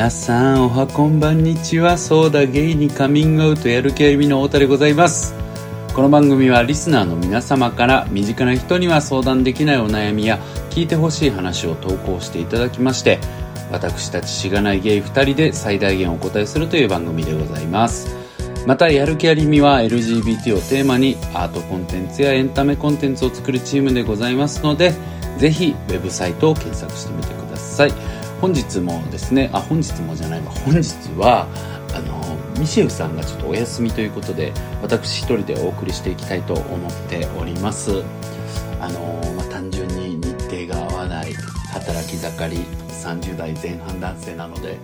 皆さんおはこんばんにちは。そうだゲイにカミングアウトやる気ありみの太田でございます。この番組はリスナーの皆様から身近な人には相談できないお悩みや聞いてほしい話を投稿していただきまして私たちしがないゲイ2人で最大限お答えするという番組でございます。またやる気ありみは LGBT をテーマにアートコンテンツやエンタメコンテンツを作るチームでございますのでぜひウェブサイトを検索してみてください。本日もですねあ本日もじゃないわ。本日はあのミシェフさんがちょっとお休みということで私一人でお送りしていきたいと思っております。あの、まあ、単純に日程が合わない働き盛り30代前半男性なので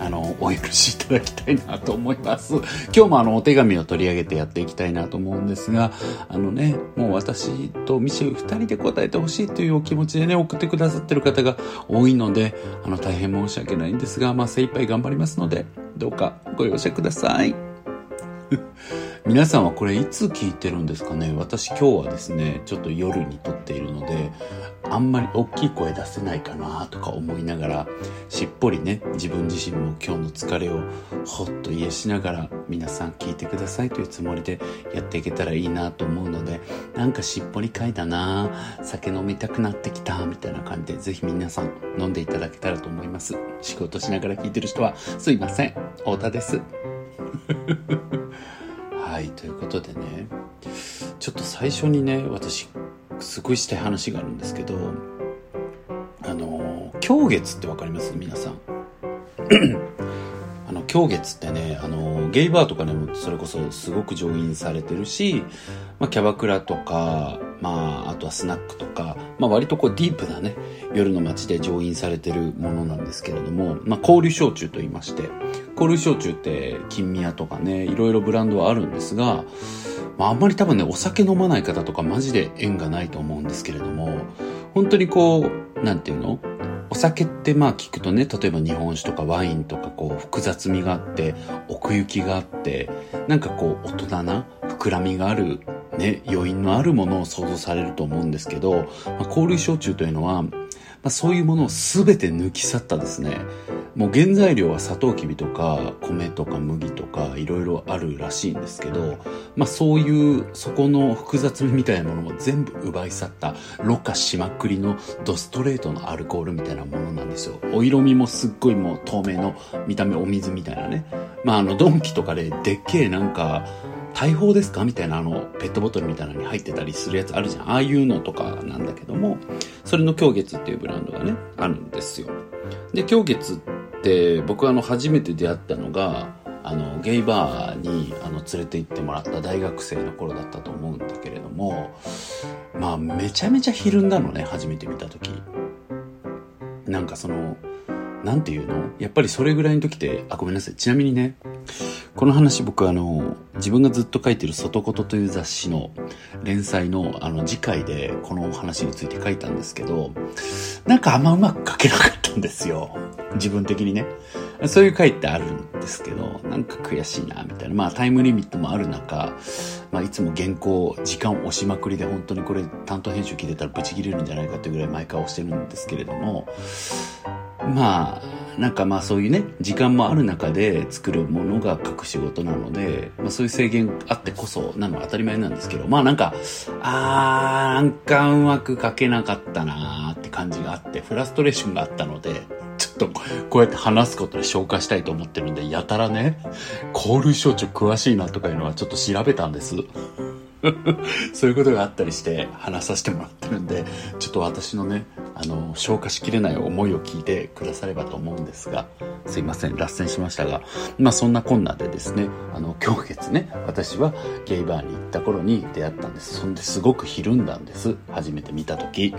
あの、お許しいただきたいなと思います。今日もあの、お手紙を取り上げてやっていきたいなと思うんですが、あのね、もう私とミシェル2人で答えてほしいというお気持ちでね、送ってくださってる方が多いので、あの、大変申し訳ないんですが、まあ、精一杯頑張りますので、どうかご容赦ください。皆さんはこれいつ聞いてるんですかね？私今日はですね、ちょっと夜に撮っているので、あんまり大きい声出せないかなとか思いながら、しっぽりね、自分自身も今日の疲れをほっと癒しながら皆さん聞いてくださいというつもりでやっていけたらいいなと思うので、なんかしっぽりかいだな酒飲みたくなってきたみたいな感じでぜひ皆さん飲んでいただけたらと思います。仕事しながら聞いてる人はすいません。太田です。はい、ということでね、ちょっと最初にね、私、すごいしたい話があるんですけど、あの、狂月って分かります？皆さん。狂月ってね、あの、ゲイバーとかでもそれこそすごく上映されてるし、まあ、キャバクラとか、まあ、あとはスナックとか、まあ、割とこうディープなね、夜の街で上映されてるものなんですけれども、まあ、交流焼酎と言いまして、交流焼酎って金宮とかね、いろいろブランドはあるんですが、まあ、あんまり多分ね、お酒飲まない方とかマジで縁がないと思うんですけれども、本当にこう、なんていうの？お酒ってまあ聞くとね、例えば日本酒とかワインとかこう複雑味があって、奥行きがあって、なんかこう大人な膨らみがあるね、余韻のあるものを想像されると思うんですけど、まあ、香類焼酎というのは、まあ、そういうものを全て抜き去ったですね、もう原材料はサトウキビとか米とか麦とかいろいろあるらしいんですけど、まあそういうそこの複雑味みたいなものも全部奪い去ったろ過しまくりのドストレートのアルコールみたいなものなんですよ。お色味もすっごいもう透明の見た目お水みたいなね。まああのドンキとかででっけえなんか大砲ですかみたいなあの、ペットボトルみたいなのに入ってたりするやつあるじゃん。ああいうのとかなんだけども、それの狂月っていうブランドがね、あるんですよ。で、狂月ってで僕はあの、初めて出会ったのが、あの、ゲイバーにあの、連れて行ってもらった大学生の頃だったと思うんだけれども、まあ、めちゃめちゃひるんだのね、初めて見た時。なんかその、なんていうの？やっぱりそれぐらいの時って、あ、ごめんなさい。ちなみにね、この話僕あの、自分がずっと書いてる外言という雑誌の連載のあの次回でこの話について書いたんですけど、なんかあんまうまく書けなかったんですよ。自分的にね。そういう回ってあるんですけど、なんか悔しいな、みたいな。まあタイムリミットもある中、まあいつも原稿、時間を押しまくりで本当にこれ担当編集聞いてたらブチ切れるんじゃないかっていうぐらい毎回押してるんですけれども、まあ、なんかまあそういうね、時間もある中で作るものが書く仕事なので、まあそういう制限あってこそなのは当たり前なんですけど、まあなんか、あー、なんかうまく書けなかったなーって感じがあって、フラストレーションがあったので、ちょっとこうやって話すことで消化したいと思ってるんで、やたらね、交流症状詳しいなとかいうのはちょっと調べたんです。そういうことがあったりして話させてもらってるんで、ちょっと私のね、あの、消化しきれない思いを聞いてくださればと思うんですが、すいません、脱線しましたが、まあそんなこんなでですね、あの、今日月ね、私はゲイバーに行った頃に出会ったんです。そんですごくひるんだんです。初めて見た時。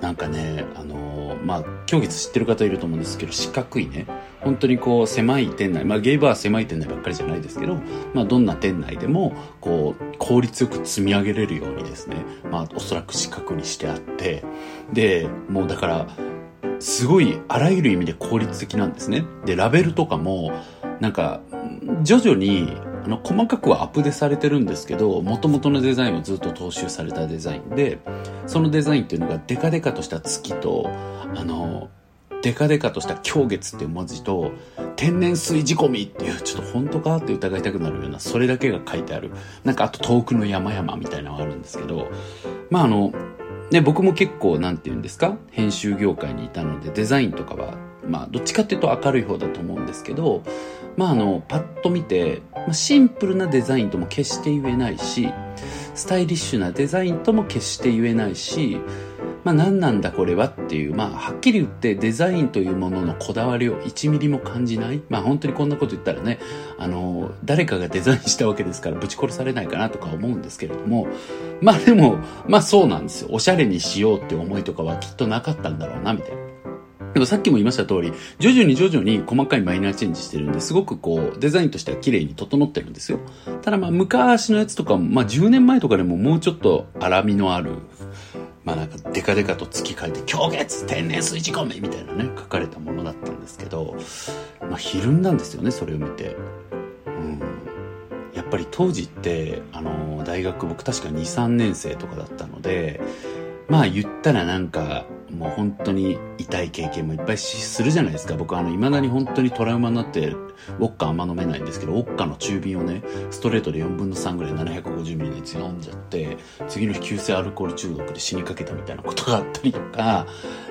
なんかね、あのー、まあ、今日知ってる方いると思うんですけど、四角いね、本当にこう、狭い店内、まあ、ゲイバー狭い店内ばっかりじゃないですけど、まあ、どんな店内でも、こう、効率よく積み上げれるようにですね、まあ、おそらく四角にしてあって、で、もうだから、すごい、あらゆる意味で効率的なんですね。で、ラベルとかも、なんか、徐々に、あの、細かくはアップデされてるんですけど、元々のデザインはずっと踏襲されたデザインで、そのデザインっていうのがデカデカとした月と、あの、デカデカとした狂月っていう文字と、天然水仕込みっていう、ちょっと本当かって疑いたくなるような、それだけが書いてある。なんかあと遠くの山々みたいなのがあるんですけど、まああの、ね、僕も結構、なんて言うんですか編集業界にいたので、デザインとかは、まあ、どっちかっていうと明るい方だと思うんですけど、まああの、パッと見て、シンプルなデザインとも決して言えないし、スタイリッシュなデザインとも決して言えないし、まあ何なんだこれはっていう、まあはっきり言ってデザインというもののこだわりを1ミリも感じない。まあ本当にこんなこと言ったらね、あの、誰かがデザインしたわけですからぶち殺されないかなとか思うんですけれども、まあでも、まあそうなんですよ。おしゃれにしようって思いとかはきっとなかったんだろうな、みたいな。でもさっきも言いました通り、徐々に徐々に細かいマイナーチェンジしてるんで、すごくこう、デザインとしては綺麗に整ってるんですよ。ただまあ、昔のやつとか、まあ10年前とかでももうちょっと荒みのある、まあなんかデカデカと月書いて、狂月天然水仕込みみたいなね、書かれたものだったんですけど、まあひるんだんですよね、それを見て。うん。やっぱり当時って、あの、大学僕確か2、3年生とかだったので、まあ言ったらなんか、もう本当に痛い経験もいっぱいするじゃないですか。僕あの、未だに本当にトラウマになって、ウォッカあんま飲めないんですけど、ウォッカの中瓶をね、ストレートで4分の3ぐらい 750ml のやつ飲んじゃって、次の日急性アルコール中毒で死にかけたみたいなことがあったりとか、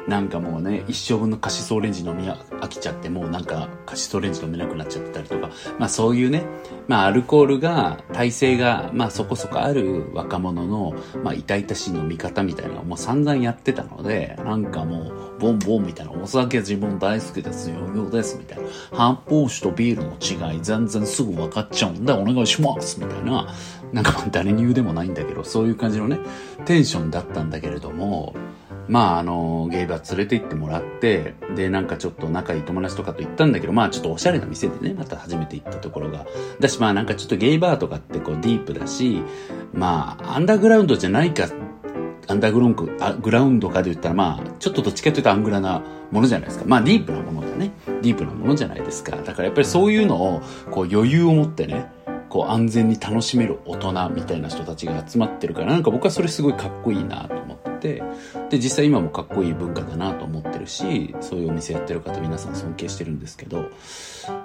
なんかもうね、一生分のカシスオレンジ飲み飽きちゃって、もうなんかカシスオレンジ飲めなくなっちゃったりとか、まあそういうね、まあアルコールが、耐性が、まあそこそこある若者の、まあ痛々しい飲み方みたいなのをもう散々やってたので、なんかもう、ボンボンみたいな、お酒自分大好きですよ、よです、みたいな。発泡酒とビールの違い、全然すぐ分かっちゃうんで、お願いします、みたいな。なんか誰に言うでもないんだけど、そういう感じのね、テンションだったんだけれども、まああの、ゲイバー連れて行ってもらって、で、なんかちょっと仲いい友達とかと行ったんだけど、まあちょっとおしゃれな店でね、また初めて行ったところが。だしまあなんかちょっとゲイバーとかってこうディープだし、まあアンダーグラウンドじゃないか、アンダーグロンク、あグラウンドかで言ったらまあ、ちょっとどっちかというとアングラなものじゃないですか。まあディープなものだね。ディープなものじゃないですか。だからやっぱりそういうのを、こう余裕を持ってね、こう安全に楽しめる大人みたいな人たちが集まってるから、なんか僕はそれすごいかっこいいなと思って。てで実際今もかっこいい文化だなと思ってるしそういうお店やってる方皆さん尊敬してるんですけど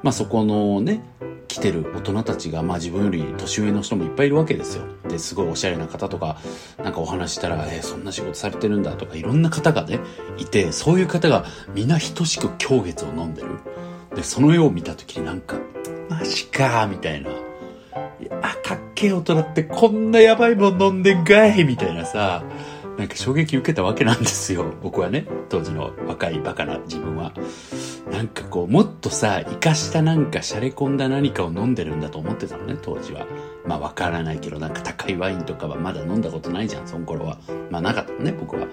まあそこのね来てる大人たちがまあ自分より年上の人もいっぱいいるわけですよ。ですごいおしゃれな方とかなんかお話したらえー、そんな仕事されてるんだとかいろんな方がねいてそういう方が皆等しく狂月を飲んでる。でその絵を見た時になんかマジかみたいな。あ、かっけえ大人ってこんなやばいもん飲んでんかいみたいなさ、なんか衝撃受けたわけなんですよ。僕はね、当時の若いバカな自分は。なんかこう、もっとさ、生かしたなんか洒落込んだ何かを飲んでるんだと思ってたのね、当時は。まあわからないけど、なんか高いワインとかはまだ飲んだことないじゃん、その頃は。まあなかったね、僕は。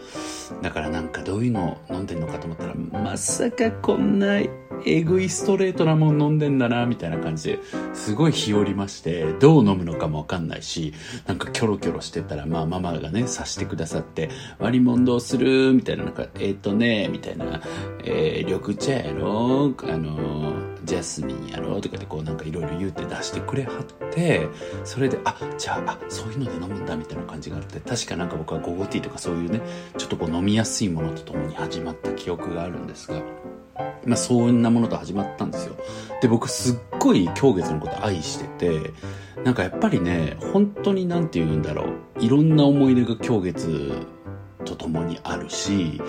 だからなんかどういうのを飲んでんのかと思ったら、まさかこんなえぐいストレートなもん飲んでんだな、みたいな感じで、すごい日和りまして、どう飲むのかもわかんないし、なんかキョロキョロしてたら、まあママがね、察してくださって、割り物どうするみたいな、なんか、えっ、ー、とね、みたいな、えー、緑茶やろあの、ジャスミンやろうとかでこうなんかいろいろ言うて出してくれはって、それで、あ、じゃあ、あ、そういうので飲むんだ、みたいな感じがあって、確かなんか僕はゴゴティーとかそういうね、ちょっとこう飲みやすいものとともに始まった記憶があるんですが、まあ、そんなものと始まったんですよ。で、僕すっごい狂月のこと愛してて、なんかやっぱりね、本当になんて言うんだろう。いろんな思い出が狂月と共にあるし、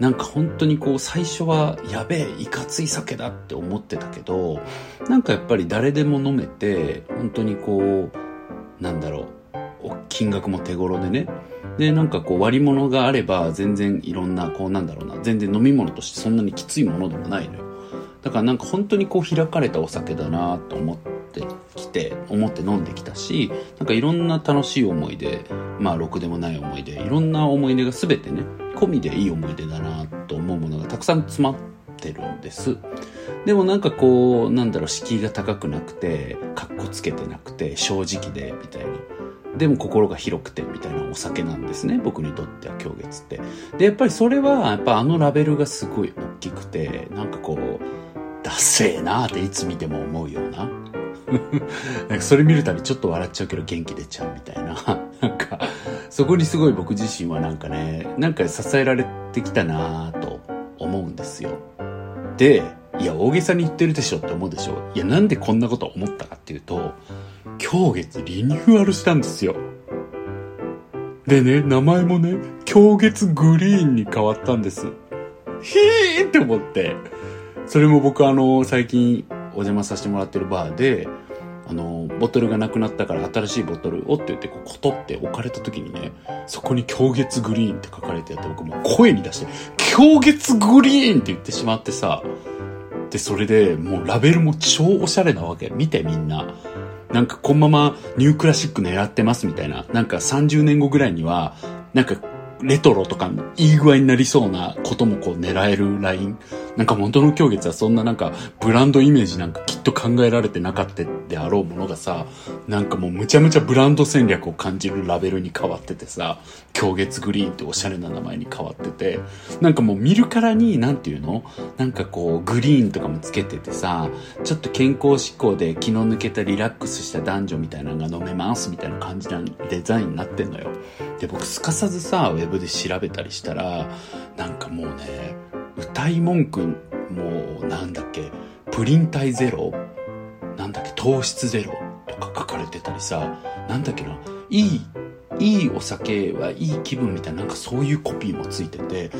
なんか本当にこう最初はやべえ、いかつい酒だって思ってたけど、なんかやっぱり誰でも飲めて、本当にこう、なんだろう。金額も手頃でね。で、なんかこう割り物があれば全然いろんな、こうなんだろうな、全然飲み物としてそんなにきついものでもないのよ。だからなんか本当にこう開かれたお酒だなと思ってきて、思って飲んできたし、なんかいろんな楽しい思い出、まあろくでもない思い出、いろんな思い出が全てね、込みでいい思い出だなと思うものがたくさん詰まってるんです。でもなんかこう、なんだろう、敷居が高くなくて、かっこつけてなくて、正直で、みたいな。でも心が広くてみたいなお酒なんですね。僕にとっては狂月って。で、やっぱりそれは、やっぱあのラベルがすごい大きくて、なんかこう、ダッセーなーっていつ見ても思うような。なんかそれ見るたびちょっと笑っちゃうけど元気出ちゃうみたいな。なんか、そこにすごい僕自身はなんかね、なんか支えられてきたなーと思うんですよ。で、いや、大げさに言ってるでしょって思うでしょいや、なんでこんなこと思ったかっていうと、今月リニューアルしたんですよ。でね、名前もね、今月グリーンに変わったんです。ひーって思って。それも僕あの、最近お邪魔させてもらってるバーで、あの、ボトルがなくなったから新しいボトルをって言って、こう、コトって置かれた時にね、そこに今月グリーンって書かれてやって、僕も声に出して、今月グリーンって言ってしまってさ、で、それでもうラベルも超おしゃれなわけ。見てみんな。なんかこのままニュークラシック狙ってますみたいな。なんか30年後ぐらいには、なんかレトロとかいい具合になりそうなこともこう狙えるライン。なんか元の狂月はそんななんかブランドイメージなんかきっと考えられてなかったであろうものがさ、なんかもうむちゃむちゃブランド戦略を感じるラベルに変わっててさ、狂月グリーンっておしゃれな名前に変わってて、なんかもう見るからに、なんていうの？なんかこうグリーンとかもつけててさ、ちょっと健康志向で気の抜けたリラックスした男女みたいなのが飲めますみたいな感じなデザインになってんのよ。で、僕すかさずさ、ウェブで調べたりしたら、なんかもうね、歌い文句もうなんだっけプリン体ゼロなんだっけ糖質ゼロとか書かれてたりさなんだっけないいいいお酒はいい気分みたいななんかそういうコピーもついてて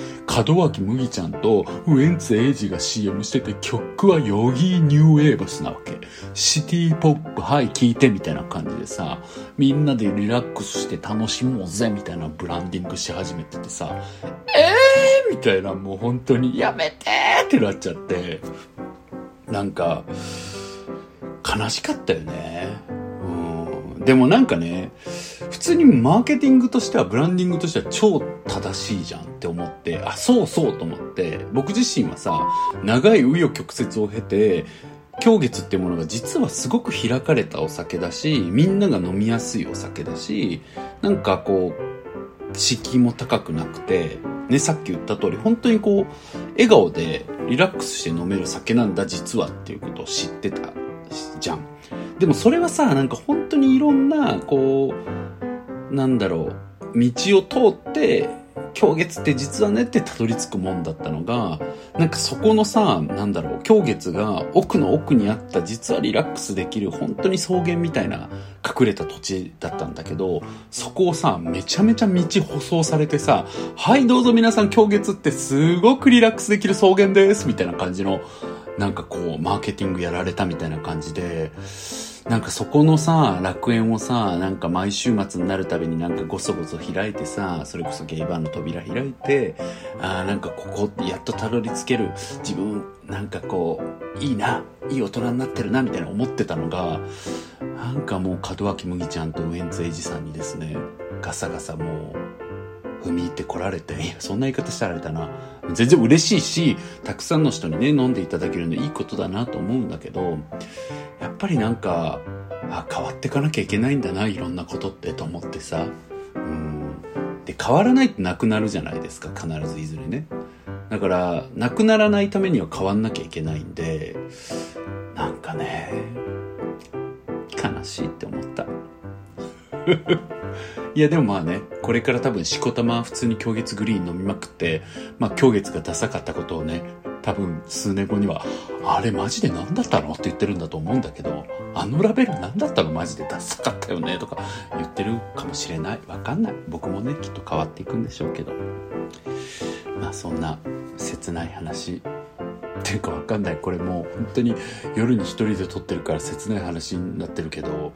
門脇麦ちゃんとウエンツ瑛士が CM してて曲は Yogee New Waves なわけ。シティポップはい聴いてみたいな感じでさみんなでリラックスして楽しもうぜみたいなブランディングし始めててさえーみたいなもう本当にやめてーってなっちゃって。なんか悲しかったよね。でもなんかね普通にマーケティングとしては、ブランディングとしては超正しいじゃんって思って、あ、そうそうと思って、僕自身はさ、長い紆余曲折を経て、狂月ってものが実はすごく開かれたお酒だし、みんなが飲みやすいお酒だし、なんかこう、敷居も高くなくて、ね、さっき言った通り、本当にこう、笑顔でリラックスして飲める酒なんだ、実はっていうことを知ってたじゃん。でもそれはさ、なんか本当にいろんな、こう、なんだろう、道を通って、今月って実はねってたどり着くもんだったのが、なんかそこのさ、なんだろう、今月が奥の奥にあった実はリラックスできる本当に草原みたいな隠れた土地だったんだけど、そこをさ、めちゃめちゃ道舗装されてさ、はいどうぞ皆さん今月ってすごくリラックスできる草原ですみたいな感じの、なんかこう、マーケティングやられたみたいな感じで、なんかそこのさ、楽園をさ、なんか毎週末になるたびになんかごそごそ開いてさ、それこそゲイバーの扉開いて、ああ、なんかここやっとたどり着ける自分、なんかこう、いいな、いい大人になってるな、みたいな思ってたのが、なんかもう門脇麦ちゃんとウエンツエイジさんにですね、ガサガサもう、踏み入ってこられて、いや、そんな言い方したらあれだな。全然嬉しいし、たくさんの人にね、飲んでいただけるのいいことだなと思うんだけど、やっぱりなんか、あ、変わってかなきゃいけないんだな、いろんなことってと思ってさ。うん。で、変わらないとなくなるじゃないですか、必ずいずれね。だから、なくならないためには変わんなきゃいけないんで、なんかね、悲しいって思った。いやでもまあね、これから多分しこたま普通に狂月グリーン飲みまくって、まあ狂月がダサかったことをね、多分数年後には、あれマジで何だったのって言ってるんだと思うんだけど、あのラベル何だったのマジでダサかったよねとか言ってるかもしれない。わかんない。僕もね、きっと変わっていくんでしょうけど。まあそんな切ない話。っていうかわかんない。これもう本当に夜に一人で撮ってるから切ない話になってるけど、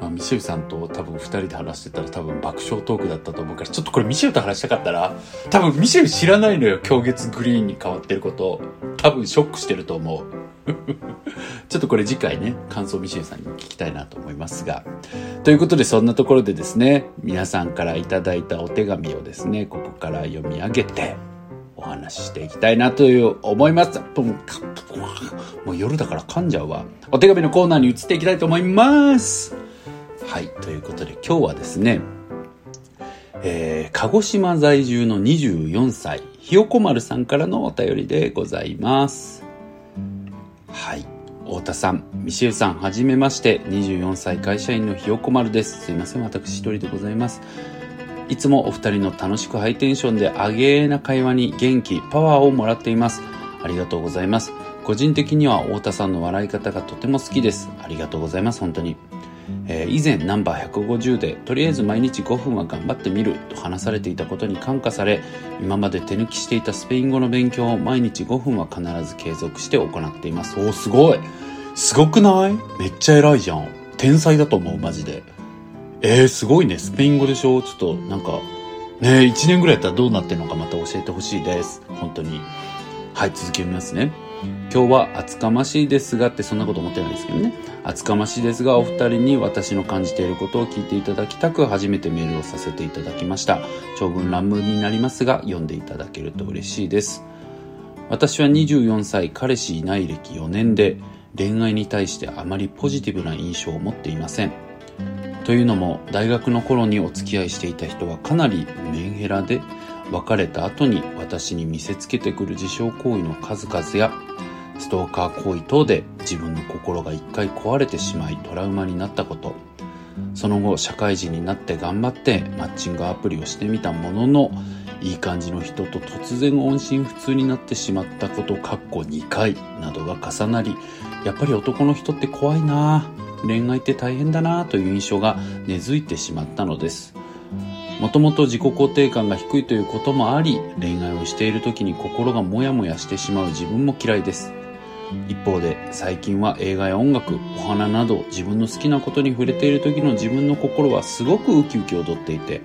まあ、ミシェルさんと多分二人で話してたら多分爆笑トークだったと思うから、ちょっとこれミシェルと話したかったら、多分ミシェル知らないのよ、今月グリーンに変わってること。多分ショックしてると思う。ちょっとこれ次回ね、感想ミシェルさんに聞きたいなと思いますが。ということでそんなところでですね、皆さんからいただいたお手紙をですね、ここから読み上げて、お話ししていきたいなという思います。もう夜だから噛んじゃうわ。お手紙のコーナーに移っていきたいと思います。はい。ということで今日はですね、えー、鹿児島在住の24歳、ひよこ丸さんからのお便りでございます。はい。太田さん、ミシェルさん、はじめまして、24歳会社員のひよこ丸です。すいません、私一人でございます。いつもお二人の楽しくハイテンションでアゲーな会話に元気、パワーをもらっています。あありがとうございます。個人的には太田さんの笑い方がとても好きです。ありがとうございます、本当に。えー、以前ナンバー150でとりあえず毎日5分は頑張ってみると話されていたことに感化され今まで手抜きしていたスペイン語の勉強を毎日5分は必ず継続して行っています。おすごい。すごくない？めっちゃ偉いじゃん。天才だと思うマジで。えー、すごいね。スペイン語でしょ？ちょっとなんかね1年ぐらいやったらどうなってんのかまた教えてほしいです。本当に。はい続き読みますね。今日は厚かましいですがってそんなこと思ってないですけどね。厚かましいですがお二人に私の感じていることを聞いていただきたく初めてメールをさせていただきました。長文乱文になりますが読んでいただけると嬉しいです。私は24歳彼氏いない歴4年で恋愛に対してあまりポジティブな印象を持っていません。というのも大学の頃にお付き合いしていた人はかなりメンヘラで別れた後に私に見せつけてくる自傷行為の数々やストーカー行為等で自分の心が一回壊れてしまいトラウマになったこと。その後社会人になって頑張ってマッチングアプリをしてみたもののいい感じの人と突然音信不通になってしまったことかっこ2回などが重なりやっぱり男の人って怖いな。恋愛って大変だなという印象が根付いてしまったのです。もともと自己肯定感が低いということもあり恋愛をしている時に心がモヤモヤしてしまう自分も嫌いです。一方で最近は映画や音楽お花など自分の好きなことに触れている時の自分の心はすごくウキウキ踊っていて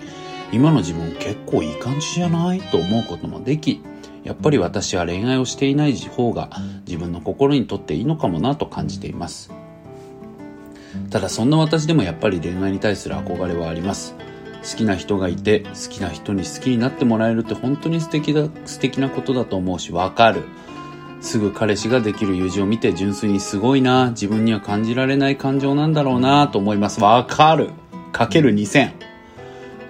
今の自分結構いい感じじゃないと思うこともできやっぱり私は恋愛をしていない方が自分の心にとっていいのかもなと感じています。ただそんな私でもやっぱり恋愛に対する憧れはあります。好きな人がいて好きな人に好きになってもらえるって本当に素敵だ素敵なことだと思うしわかる。すぐ彼氏ができる友人を見て純粋にすごいな、自分には感じられない感情なんだろうなと思います。わかる。かける2000。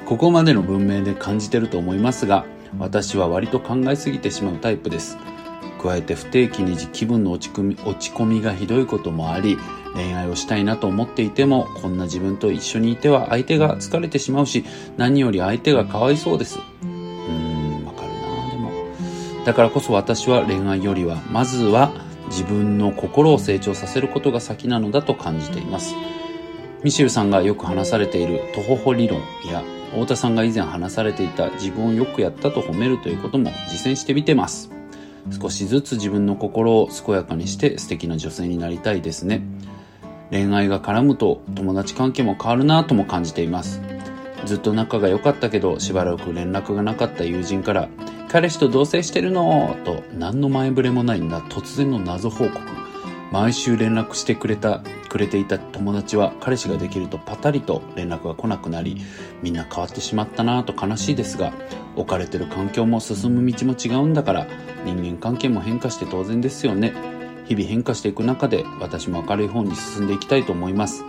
ここまでの文明で感じてると思いますが、私は割と考えすぎてしまうタイプです。加えて不定期に気分の落ち込み落ち込みがひどいこともあり、恋愛をしたいなと思っていても、こんな自分と一緒にいては相手が疲れてしまうし、何より相手がかわいそうです。だからこそ私は恋愛よりはまずは自分の心を成長させることが先なのだと感じています。ミシェルさんがよく話されているトホホ理論や太田さんが以前話されていた自分をよくやったと褒めるということも実践してみてます。少しずつ自分の心を健やかにして素敵な女性になりたいですね。恋愛が絡むと友達関係も変わるなとも感じています。ずっと仲が良かったけどしばらく連絡がなかった友人から彼氏と同棲してるの？と何の前触れもないんだ突然の謎報告。毎週連絡してくれたくれていた友達は彼氏ができるとパタリと連絡が来なくなりみんな変わってしまったな。ぁと悲しいですが置かれてる環境も進む道も違うんだから人間関係も変化して当然ですよね。日々変化していく中で私も明るい方に進んでいきたいと思います。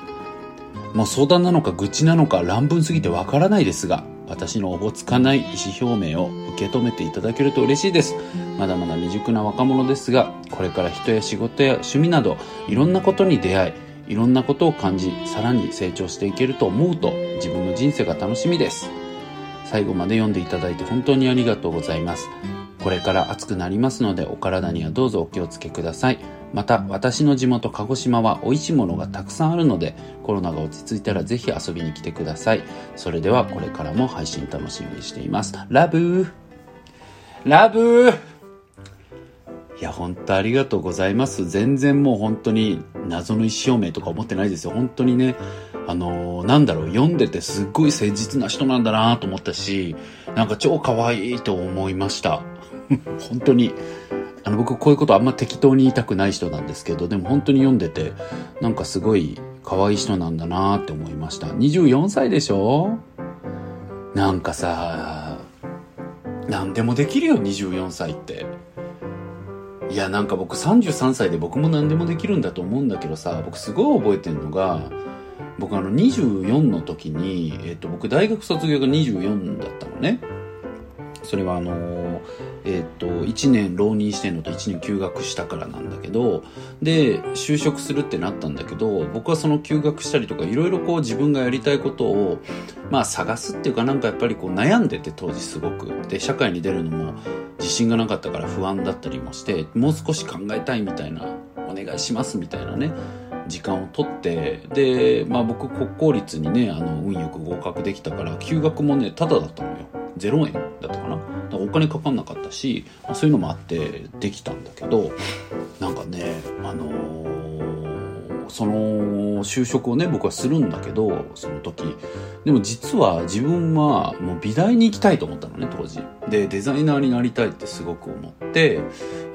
もう相談なのか愚痴なのか乱文すぎてわからないですが私のおぼつかない意思表明を受け止めていただけると嬉しいです。まだまだ未熟な若者ですが、これから人や仕事や趣味など、いろんなことに出会い、いろんなことを感じ、さらに成長していけると思うと、自分の人生が楽しみです。最後まで読んでいただいて本当にありがとうございます。これから暑くなりますので、お体にはどうぞお気をつけください。また私の地元鹿児島は美味しいものがたくさんあるのでコロナが落ち着いたらぜひ遊びに来てくださいそれではこれからも配信楽しみにしていますラブラブいや、本当ありがとうございます。全然もう本当に謎の意思表明とか思ってないですよ。本当にね、あのー、なんだろう、読んでてすっごい誠実な人なんだなと思ったし、なんか超可愛いと思いました。本当に。あの僕こういうことあんま適当に言いたくない人なんですけどでも本当に読んでてなんかすごい可愛い人なんだなって思いました。24歳でしょ？なんかさ何でもできるよ24歳って。いやなんか僕33歳で僕も何でもできるんだと思うんだけどさ僕すごい覚えてるのが僕あの24の時に、えっと、僕大学卒業が24だったのね。それはあのえっ、と1年浪人してんのと1年休学したからなんだけどで就職するってなったんだけど僕はその休学したりとかいろいろこう自分がやりたいことをまあ探すっていうかなんかやっぱりこう悩んでて当時すごく。で社会に出るのも自信がなかったから不安だったりもしてもう少し考えたいみたいなお願いしますみたいなね時間を取ってで、まあ、僕国公立にねあの運よく合格できたから休学もねタダだったのよ。0円だったかな？だからお金かかんなかったし、まあ、そういうのもあってできたんだけどなんかねあのー、その就職をね僕はするんだけどその時。でも実は自分はもう美大に行きたいと思ったのね当時。でデザイナーになりたいってすごく思ってや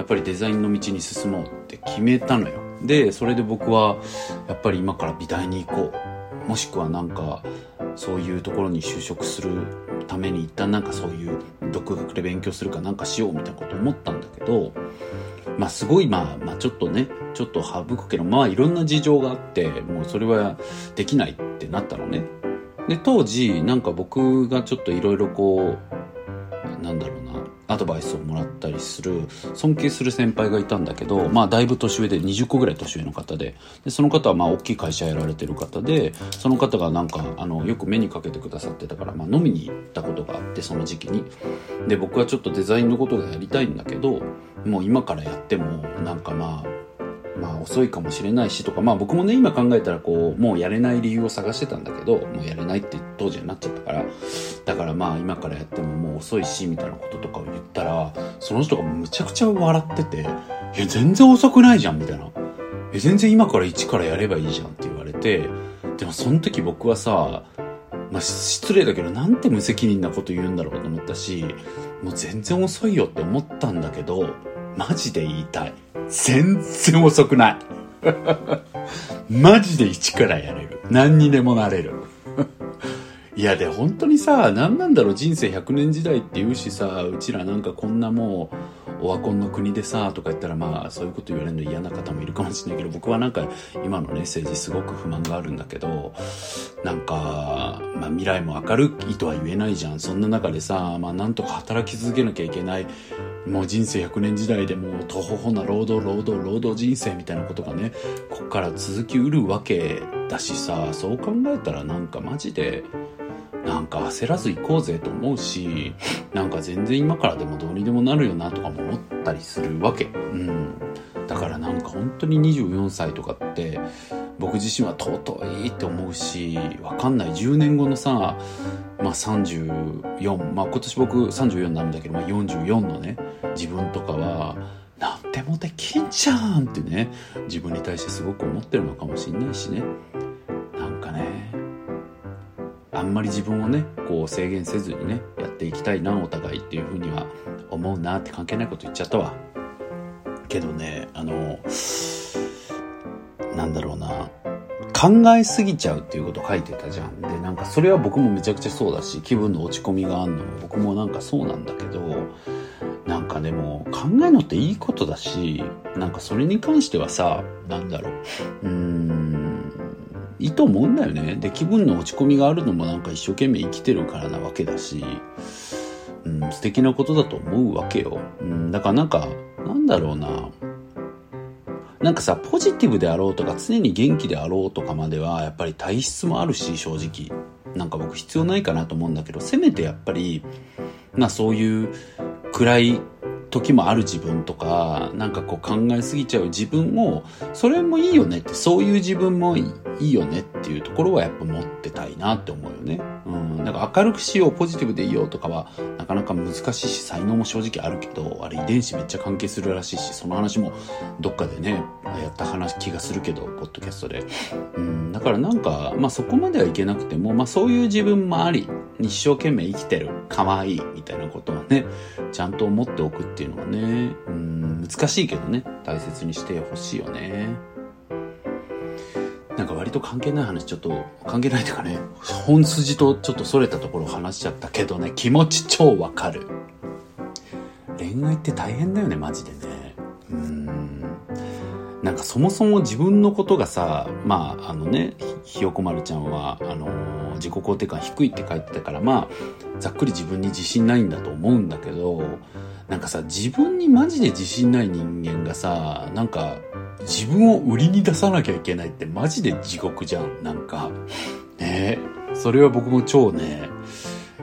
っぱりデザインの道に進もうって決めたのよ。でそれで僕はやっぱり今から美大に行こう。もしくはなんかそういうところに就職するために一旦なんかそういう独学で勉強するかなんかしようみたいなこと思ったんだけどまあすごいまあまあちょっとねちょっと省くけどまあいろんな事情があってもうそれはできないってなったのね。で当時なんか僕がちょっといろいろこうなんだろうアドバイスをもらったりする尊敬する先輩がいたんだけどまあだいぶ年上で20個ぐらい年上の方で。でその方はまあ大きい会社やられてる方でその方がなんかあのよく目にかけてくださってたから、まあ、飲みに行ったことがあってその時期に。で僕はちょっとデザインのことがやりたいんだけどもう今からやってもなんかまあまあ遅いかもしれないしとか、まあ僕もね、今考えたらこう、もうやれない理由を探してたんだけど、もうやれないって当時はなっちゃったから、だからまあ今からやってももう遅いし、みたいなこととかを言ったら、その人がむちゃくちゃ笑ってて、え、全然遅くないじゃん、みたいな。え、全然今から一からやればいいじゃんって言われて、でもその時僕はさ、まあ、失礼だけどなんて無責任なこと言うんだろうと思ったし、もう全然遅いよって思ったんだけど、マジで言いたい。全然遅くない。マジで一からやれる。何にでもなれる。いやで本当にさ何なんだろう人生100年時代って言うしさうちらなんかこんなもうオワコンの国でさとか言ったらまあそういうこと言われるの嫌な方もいるかもしれないけど僕はなんか今のね政治すごく不満があるんだけどなんか、まあ、未来も明るいとは言えないじゃんそんな中でさまあなんとか働き続けなきゃいけないもう人生100年時代でもうとほほな労働労働労働人生みたいなことがねこっから続きうるわけだしさそう考えたらなんかマジでなんか焦らず行こうぜと思うし、なんか全然今からでもどうにでもなるよなとかも思ったりするわけ。うん。だからなんか本当に24歳とかって、僕自身は尊いって思うし、わかんない。10年後のさ、まあ34、まあ今年僕34なんだけど、まあ44のね、自分とかは、なんでもできんじゃんってね、自分に対してすごく思ってるのかもしんないしね。あんまり自分をねこう制限せずにねやっていきたいなお互いっていうふうには思うなって関係ないこと言っちゃったわけどねあのなんだろうな考えすぎちゃうっていうこと書いてたじゃんでなんかそれは僕もめちゃくちゃそうだし気分の落ち込みがあんのも僕もなんかそうなんだけどなんかでも考えるのっていいことだしなんかそれに関してはさなんだろううーんいいと思うんだよね。で、気分の落ち込みがあるのもなんか一生懸命生きてるからなわけだし、うん、素敵なことだと思うわけよ。うん、だからなんか、なんだろうな。なんかさ、ポジティブであろうとか、常に元気であろうとかまでは、やっぱり体質もあるし、正直。なんか僕必要ないかなと思うんだけど、せめてやっぱり、まあそういう暗い時もある自分とか、なんかこう考えすぎちゃう自分も、それもいいよねって、そういう自分もいいよねっていうところはやっぱ持ってたいなって思うよね。うん。なんか明るくしよう、ポジティブでいいよとかは、なかなか難しいし、才能も正直あるけど、あれ遺伝子めっちゃ関係するらしいし、その話もどっかでね、やった話気がするけど、ポッドキャストで。うん。だからなんか、まあそこまではいけなくても、まあそういう自分もあり、一生懸命生きてる、可愛いみたいなことはね、ちゃんと思っておくっていうのはね、うん、難しいけどね、大切にしてほしいよね。なんか割と関係ない話、ちょっと、関係ないというかね、本筋とちょっと逸れたところを話しちゃったけどね、気持ち超わかる。恋愛って大変だよね、マジでね。うん。なんかそもそも自分のことがさ、まあ、あのね、ひよこまるちゃんは、あの自己肯定感低いって書いてたから、まあ、ざっくり自分に自信ないんだと思うんだけど、なんかさ、自分にマジで自信ない人間がさ、なんか、自分を売りに出さなきゃいけないってマジで地獄じゃん。なんか、ねそれは僕も超ね、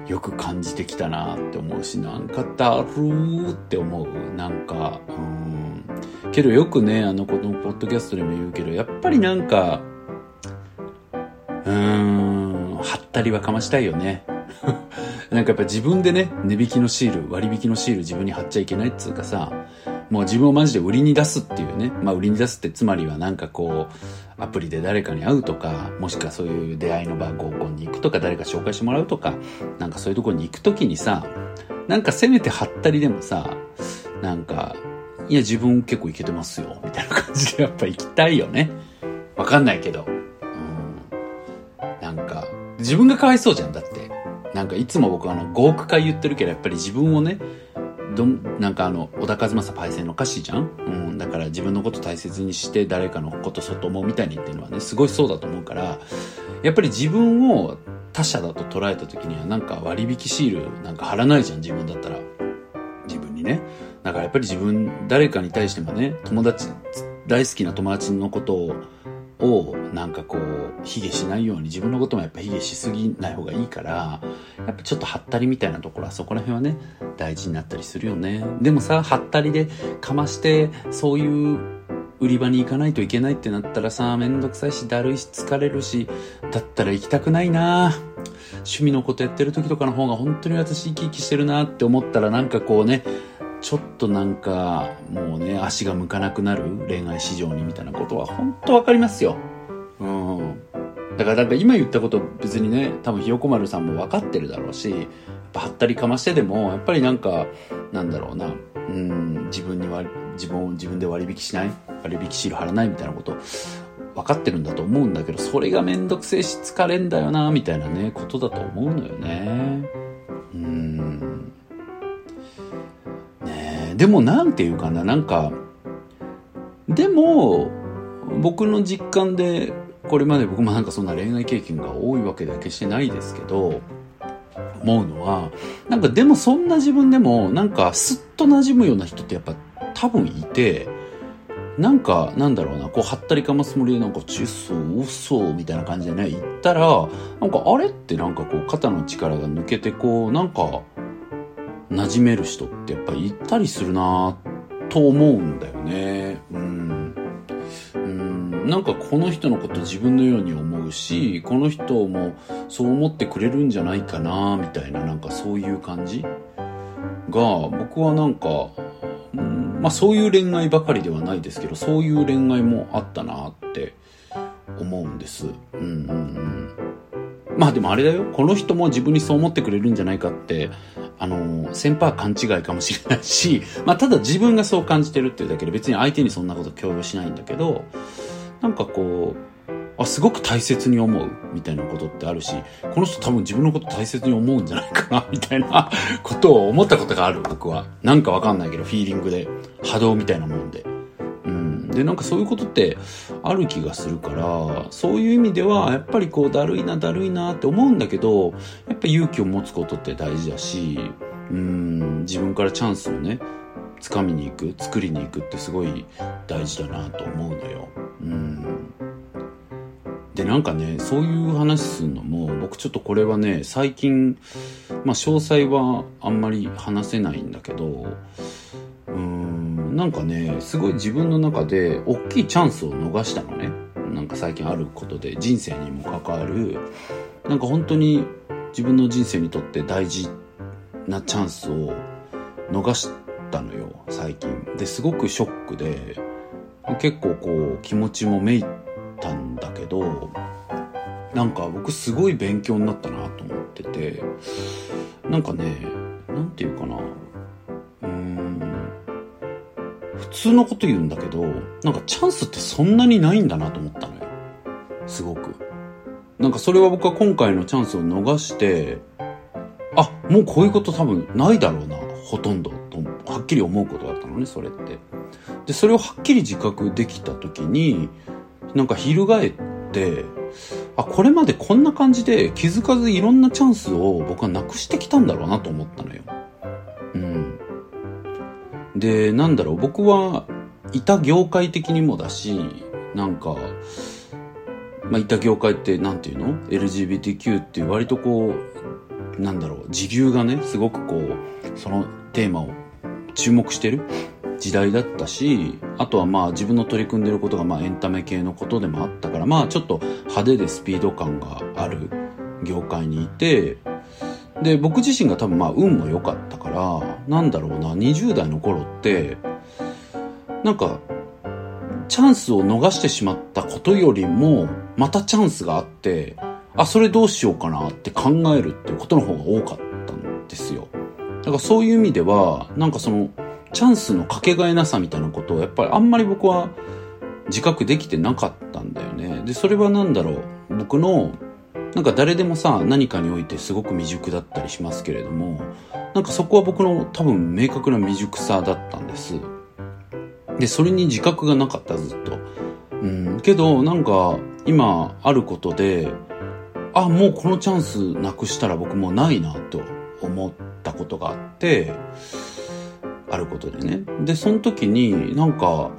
よく感じてきたなって思うし、なんかだるーって思う。なんか、うん。けどよくね、あの、このポッドキャストでも言うけど、やっぱりなんか、うーん、はったりはかましたいよね。なんかやっぱ自分でね、値引きのシール、割引のシール自分に貼っちゃいけないっつうかさ、もう自分をマジで売りに出すっていうね。まあ売りに出すってつまりはなんかこう、アプリで誰かに会うとか、もしくはそういう出会いの場合コンに行くとか、誰か紹介してもらうとか、なんかそういうとこに行くときにさ、なんかせめて貼ったりでもさ、なんか、いや自分結構いけてますよ、みたいな感じでやっぱ行きたいよね。わかんないけど。うん。なんか、自分がかわいそうじゃん、だって。なんかいつも僕あの、5億回言ってるけど、やっぱり自分をね、どなんかあの、小田和正パイセンの歌詞じゃん？うん。だから自分のこと大切にして誰かのこと外思うみたいにっていうのはね、すごいそうだと思うから、やっぱり自分を他者だと捉えた時にはなんか割引シールなんか貼らないじゃん、自分だったら。自分にね。だからやっぱり自分、誰かに対してもね、友達、大好きな友達のことををなんかこう卑下しないように自分のこともやっぱ卑下しすぎない方がいいからやっぱちょっとハったりみたいなところはそこら辺はね大事になったりするよね。でもさハったりでかましてそういう売り場に行かないといけないってなったらさめんどくさいしだるいし疲れるしだったら行きたくないな。趣味のことやってる時とかの方が本当に私生き生きしてるなって思ったらなんかこうねちょっとなんか、もうね、足が向かなくなる恋愛市場にみたいなことは本当わかりますよ。うん。だから、なんか今言ったこと別にね、多分ひよこ丸さんも分かってるだろうし、やっぱはったりかましてでも、やっぱりなんか、なんだろうな、うん、自分に割、自分を自分で割引しない割引シール貼らないみたいなこと、分かってるんだと思うんだけど、それがめんどくせえし疲れんだよな、みたいなね、ことだと思うのよね。でもなんていうかな、なんか、でも、僕の実感で、これまで僕もなんかそんな恋愛経験が多いわけでは決してないですけど、思うのは、なんかでもそんな自分でも、なんかスッと馴染むような人ってやっぱ多分いて、なんか、なんだろうな、こう、はったりかますつもりで、なんか、チッソー、嘘みたいな感じでね、言ったら、なんか、あれってなんかこう、肩の力が抜けて、こう、なんか、馴染める人ってやっぱりいたりするなと思うんだよね。うん。うん。なんかこの人のこと自分のように思うし、この人もそう思ってくれるんじゃないかなみたいななんかそういう感じ？が、僕はなんか、うん、まあそういう恋愛ばかりではないですけど、そういう恋愛もあったなって思うんです。うんうんうん。まあでもあれだよ。この人も自分にそう思ってくれるんじゃないかってあの、先輩勘違いかもしれないし、まあ、ただ自分がそう感じてるっていうだけで別に相手にそんなこと強要しないんだけど、なんかこう、あ、すごく大切に思うみたいなことってあるし、この人多分自分のこと大切に思うんじゃないかな みたいな ことを思ったことがある、僕は。なんかわかんないけど、フィーリングで、波動みたいなもんで。で、なんかそういうことってある気がするから、そういう意味では、やっぱりこう、だるいな、だるいなって思うんだけど、やっぱ勇気を持つことって大事だし、うん、自分からチャンスをね、掴みに行く、作りに行くってすごい大事だなと思うのよ。うん。で、なんかね、そういう話するのも、僕ちょっとこれはね、最近、まあ詳細はあんまり話せないんだけど、なんかね、すごい自分の中で大きいチャンスを逃したのね。なんか最近あることで人生にも関わる、なんか本当に自分の人生にとって大事なチャンスを逃したのよ、最近。で、すごくショックで、結構こう気持ちもめいたんだけど、なんか僕すごい勉強になったなと思ってて、なんかね、なんていうかな、普通のこと言うんだけど、なんかチャンスってそんなにないんだなと思ったのよ。すごく。なんかそれは僕は今回のチャンスを逃して、あ、もうこういうこと多分ないだろうな、ほとんど、と、はっきり思うことだったのね、それって。で、それをはっきり自覚できた時に、なんか翻って、あ、これまでこんな感じで気づかずいろんなチャンスを僕はなくしてきたんだろうなと思ったのよ。で、なんだろう、僕はいた業界的にもだし、なんか、まあ、いた業界ってなんていうの ?LGBTQ って割とこう、なんだろう、時流がね、すごくこう、そのテーマを注目してる時代だったし、あとはまあ自分の取り組んでることがまあエンタメ系のことでもあったから、まあちょっと派手でスピード感がある業界にいて、で、僕自身が多分まあ運も良かったから、なんだろうな、20代の頃って、なんか、チャンスを逃してしまったことよりも、またチャンスがあって、あ、それどうしようかなって考えるっていうことの方が多かったんですよ。だからそういう意味では、なんかその、チャンスのかけがえなさみたいなことを、やっぱりあんまり僕は自覚できてなかったんだよね。で、それは何だろう。僕の、なんか誰でもさ、何かにおいてすごく未熟だったりしますけれども、なんかそこは僕の多分明確な未熟さだったんです。で、それに自覚がなかった、ずっと。うん、けど、なんか、今、あることで、あ、もうこのチャンスなくしたら僕もうないな、と思ったことがあって、あることでね。で、その時になんか、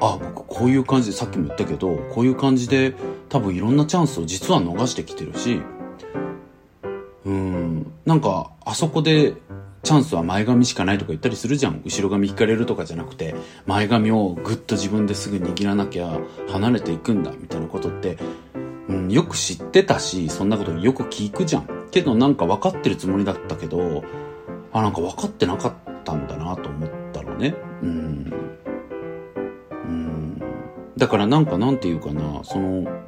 あ、僕こういう感じで、さっきも言ったけど、こういう感じで多分いろんなチャンスを実は逃してきてるし、うん、なんか、あそこでチャンスは前髪しかないとか言ったりするじゃん。後ろ髪引かれるとかじゃなくて、前髪をぐっと自分ですぐ握らなきゃ離れていくんだ、みたいなことって、うん、よく知ってたし、そんなことよく聞くじゃん。けどなんか分かってるつもりだったけど、あ、なんか分かってなかったんだなと思ったのね。うん。うん。だからなんかなんていうかな、その、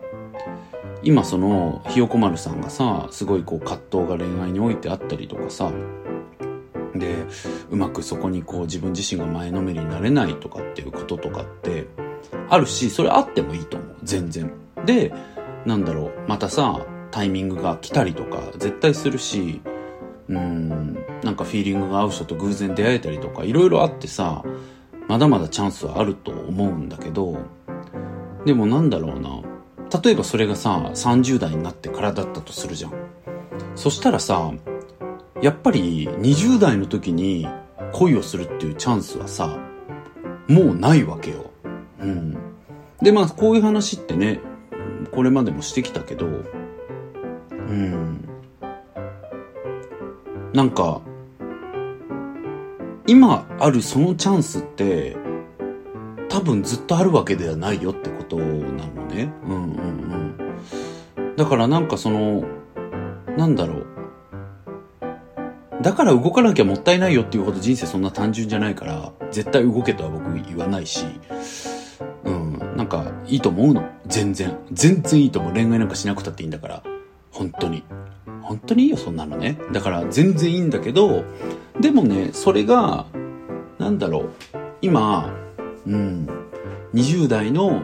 今その、ひよこ丸さんがさ、すごいこう葛藤が恋愛においてあったりとかさ、で、うまくそこにこう自分自身が前のめりになれないとかっていうこととかって、あるし、それあってもいいと思う。全然。で、なんだろう、またさ、タイミングが来たりとか絶対するし、うん、なんかフィーリングが合う人と偶然出会えたりとか、いろいろあってさ、まだまだチャンスはあると思うんだけど、でもなんだろうな。例えばそれがさ、30代になってからだったとするじゃん。そしたらさ、やっぱり20代の時に恋をするっていうチャンスはさ、もうないわけよ。うん。で、まあこういう話ってね、これまでもしてきたけど、うん。なんか、今あるそのチャンスって、多分ずっとあるわけではないよってことなのね。うんうんうん。だからなんかその、なんだろう。だから動かなきゃもったいないよっていうほど人生そんな単純じゃないから、絶対動けとは僕言わないし、うん、なんかいいと思うの。全然。全然いいと思う。恋愛なんかしなくたっていいんだから。本当に。本当にいいよ、そんなのね。だから全然いいんだけど、でもね、それが、なんだろう、今、うん、20代の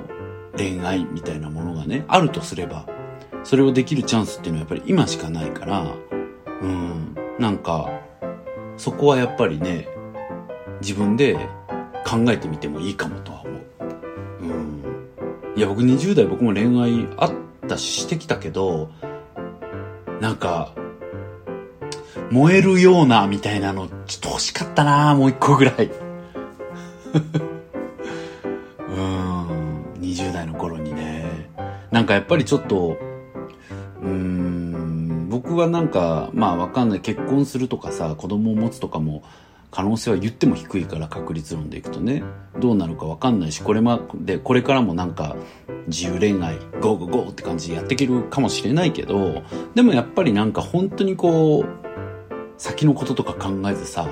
恋愛みたいなものがね、あるとすれば、それをできるチャンスっていうのはやっぱり今しかないから、うん、なんか、そこはやっぱりね、自分で考えてみてもいいかもとは思う。うん。いや、僕20代僕も恋愛あったししてきたけど、なんか、燃えるような、みたいなの、ちょっと欲しかったなもう一個ぐらい。なんかやっぱりちょっと、うーん、僕はなんか、まあわかんない。結婚するとかさ、子供を持つとかも、可能性は言っても低いから確率論でいくとねどうなるか分かんないしこれまでこれからもなんか自由恋愛ゴーゴーゴーって感じでやっていけるかもしれないけどでもやっぱりなんか本当にこう先のこととか考えずさ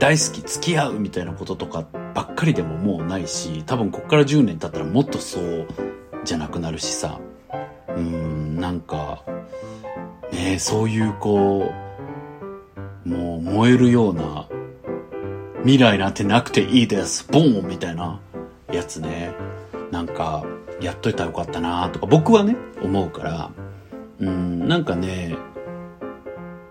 大好き付き合うみたいなこととかばっかりでももうないし多分こっから10年経ったらもっとそうじゃなくなるしさうんなんかねそういうこうもう燃えるような未来なんてなくていいです。ボーンみたいなやつね。なんか、やっといたらよかったなとか、僕はね、思うから、うん、なんかね、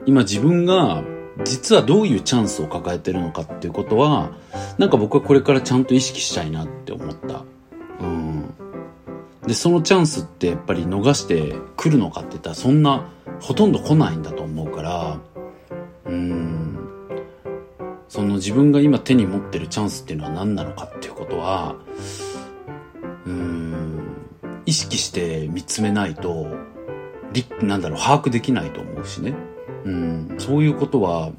今自分が実はどういうチャンスを抱えてるのかっていうことは、なんか僕はこれからちゃんと意識したいなって思った。で、そのチャンスってやっぱり逃してくるのかって言ったらそんなほとんど来ないんだと思うから、うん、その自分が今手に持ってるチャンスっていうのは何なのかっていうことは、うん、意識して見つめないと、なんだろう、把握できないと思うしね。うん、そういうことは、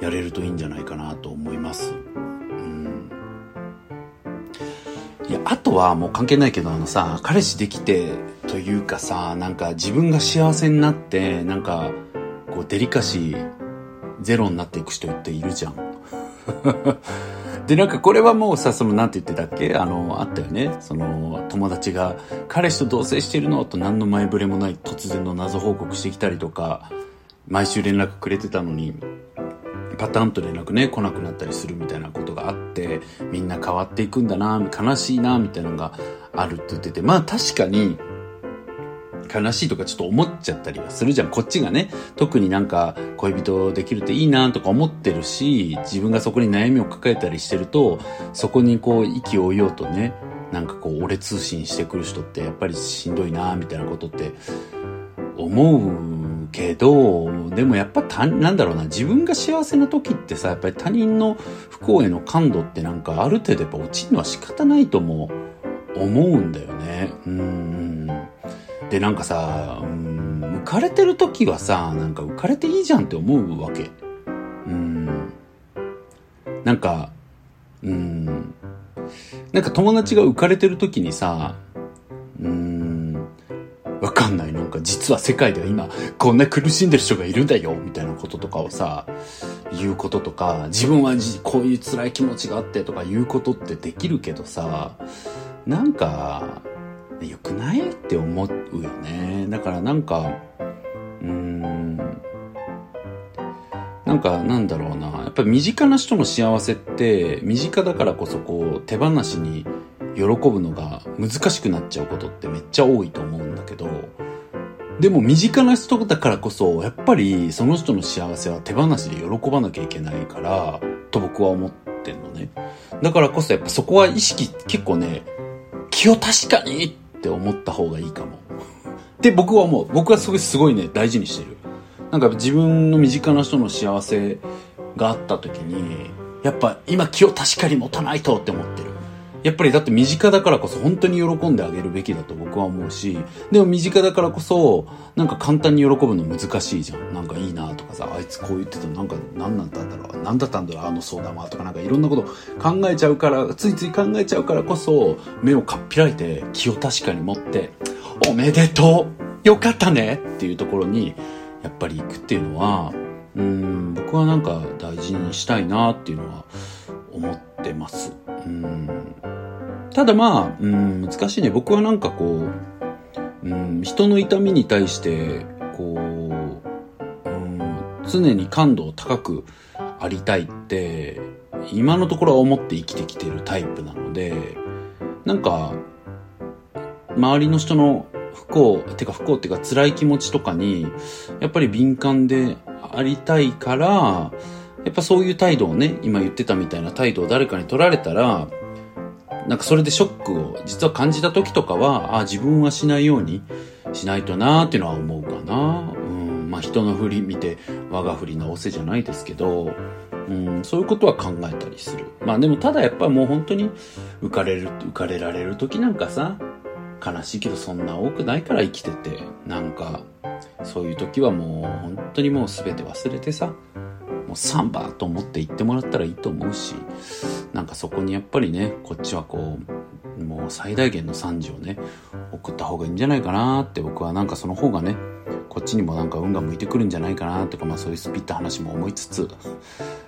やれるといいんじゃないかなと思います。いや、あとはもう関係ないけど、あのさ、彼氏できてというかさ、なんか自分が幸せになって、なんか、こうデリカシーゼロになっていく人っているじゃん。で、なんかこれはもうさ、そのなんて言ってたっけ？あの、あったよね。その、友達が、彼氏と同棲してるのと何の前触れもない突然の謎報告してきたりとか、毎週連絡くれてたのに、パタンと連絡ね、来なくなったりするみたいなことがあって、みんな変わっていくんだな、悲しいな、みたいなのがあるって言ってて、まあ確かに、悲しいとかちょっと思っちゃったりはするじゃん。こっちがね、特になんか恋人できるといいなとか思ってるし、自分がそこに悩みを抱えたりしてると、そこにこう息を追いようとね、なんかこう俺通信してくる人ってやっぱりしんどいなみたいなことって思うけど、でもやっぱた、なんだろうな、自分が幸せな時ってさ、やっぱり他人の不幸への感度ってなんかある程度やっぱ落ちるのは仕方ないとも思うんだよね。うん。で、なんかさ、うん、浮かれてる時はさ、なんか浮かれていいじゃんって思うわけ。うん。なんか、うん。なんか友達が浮かれてる時にさ、わかんない。なんか実は世界では今こんな苦しんでる人がいるんだよ、みたいなこととかをさ、言うこととか、自分はこういう辛い気持ちがあってとか言うことってできるけどさ、なんか、良くないって思うよね。だからなんか、うーん、なんかなんだろうな。やっぱり身近な人の幸せって、身近だからこそこう手放しに喜ぶのが難しくなっちゃうことってめっちゃ多いと思うんけど、でも身近な人だからこそ、やっぱりその人の幸せは手放しで喜ばなきゃいけないから、と僕は思ってんのね。だからこそやっぱそこは意識結構ね、気を確かにって思った方がいいかも。で、僕は思う。僕はすごいすごいね、大事にしてる。なんか自分の身近な人の幸せがあった時に、やっぱ今気を確かに持たないとって思ってる。やっぱりだって身近だからこそ本当に喜んであげるべきだと僕は思うし、でも身近だからこそ、なんか簡単に喜ぶの難しいじゃん。なんかいいなとかさ、あいつこう言ってたのなんか何なんだったんだろう、何だったんだろう、あの相談はとかなんかいろんなこと考えちゃうから、ついつい考えちゃうからこそ、目をかっぴらいて気を確かに持って、おめでとうよかったねっていうところに、やっぱり行くっていうのは、うん、僕はなんか大事にしたいなっていうのは思ってます。うんただまあ、うん、難しいね。僕はなんかこう、うん、人の痛みに対して、こう、うん、常に感度を高くありたいって、今のところは思って生きてきてるタイプなので、なんか、周りの人の不幸、てか不幸っていうか辛い気持ちとかに、やっぱり敏感でありたいから、やっぱそういう態度をね、今言ってたみたいな態度を誰かに取られたら、なんかそれでショックを実は感じた時とかは、ああ自分はしないようにしないとなーっていうのは思うかな。うん、まあ人の振り見て我が振り直せじゃないですけど、うん、そういうことは考えたりする。まあでもただやっぱりもう本当に浮かれる、浮かれられる時なんかさ、悲しいけどそんな多くないから生きてて、なんか、そういう時はもう本当にもう全て忘れてさ、もうサンバーと思って言ってもらったらいいと思うし、なんかそこにやっぱりね、こっちはこう、もう最大限の賛辞をね、送った方がいいんじゃないかなって僕はなんかその方がね、こっちにもなんか運が向いてくるんじゃないかなとか、まあそういうスピッた話も思いつつ、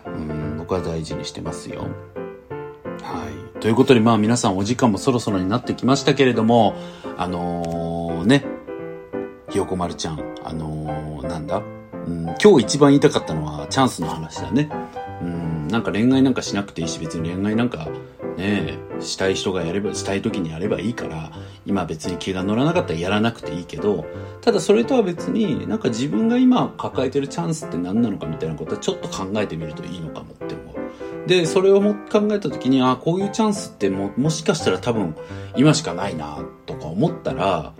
うん、僕は大事にしてますよ。はい。ということでまあ皆さんお時間もそろそろになってきましたけれども、あのー、ね、ひよこまるちゃん、あのー、なんだ？うん、今日一番言いたかったのはチャンスの話だね。なんか恋愛なんかしなくていいし、別に恋愛なんかね、したい人がやれば、したい時にやればいいから、今別に気が乗らなかったらやらなくていいけど、ただそれとは別に、なんか自分が今抱えてるチャンスって何なのかみたいなことはちょっと考えてみるといいのかもって思う。で、それをも考えた時に、あこういうチャンスっても、もしかしたら多分、今しかないな、とか思ったら、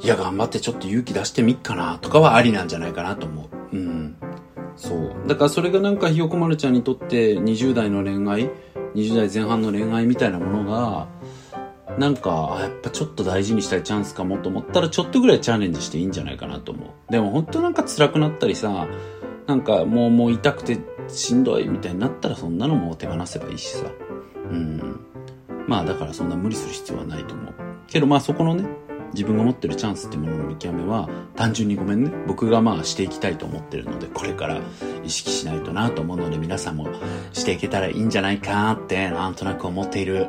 いや、頑張ってちょっと勇気出してみっかな、とかはありなんじゃないかなと思う。うん。そう。だからそれがなんかひよこまるちゃんにとって20代の恋愛、20代前半の恋愛みたいなものが、なんか、やっぱちょっと大事にしたいチャンスかもと思ったら、ちょっとぐらいチャレンジしていいんじゃないかなと思う。でも本当なんか辛くなったりさ、なんかもうもう痛くてしんどいみたいになったらそんなのも手放せばいいしさ。うん。まあだからそんな無理する必要はないと思う。けどまあそこのね、自分が持ってるチャンスってものの見極めは単純にごめんね僕がまあしていきたいと思ってるのでこれから意識しないとなと思うので皆さんもしていけたらいいんじゃないかってなんとなく思っている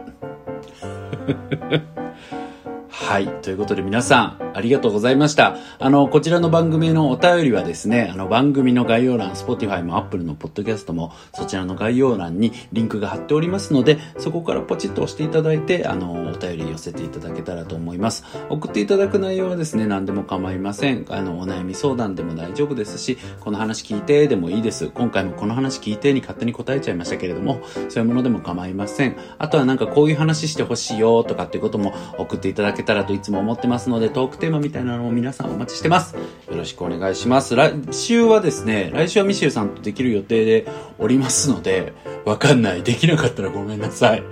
はい。ということで皆さん、ありがとうございました。あの、こちらの番組のお便りはですね、あの、番組の概要欄、Spotify も Apple の Podcast も、そちらの概要欄にリンクが貼っておりますので、そこからポチッと押していただいて、あの、お便り寄せていただけたらと思います。送っていただく内容はですね、何でも構いません。あの、お悩み相談でも大丈夫ですし、この話聞いてでもいいです。今回もこの話聞いてに勝手に答えちゃいましたけれども、そういうものでも構いません。あとはなんかこういう話してほしいよとかっていうことも送っていただけたらといつも思ってますので、トークテーマみたいなのも皆さんお待ちしてます。よろしくお願いします。来週はですね、来週はミシェルさんとできる予定でおりますので、わかんない。できなかったらごめんなさい。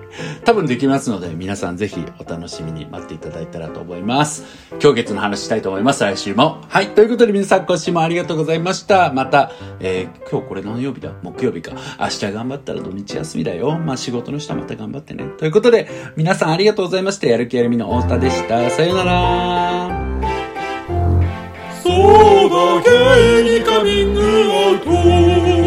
多分できますので、皆さんぜひお楽しみに待っていただいたらと思います。今日月の話したいと思います。来週も。はい。ということで皆さん今週もありがとうございました。また、えー、今日これ何曜日だ木曜日か。明日頑張ったら土日休みだよ。まあ仕事の人はまた頑張ってね。ということで、皆さんありがとうございました。やる気やるみの太田でした。さよなら。そうだけにカミングアウト。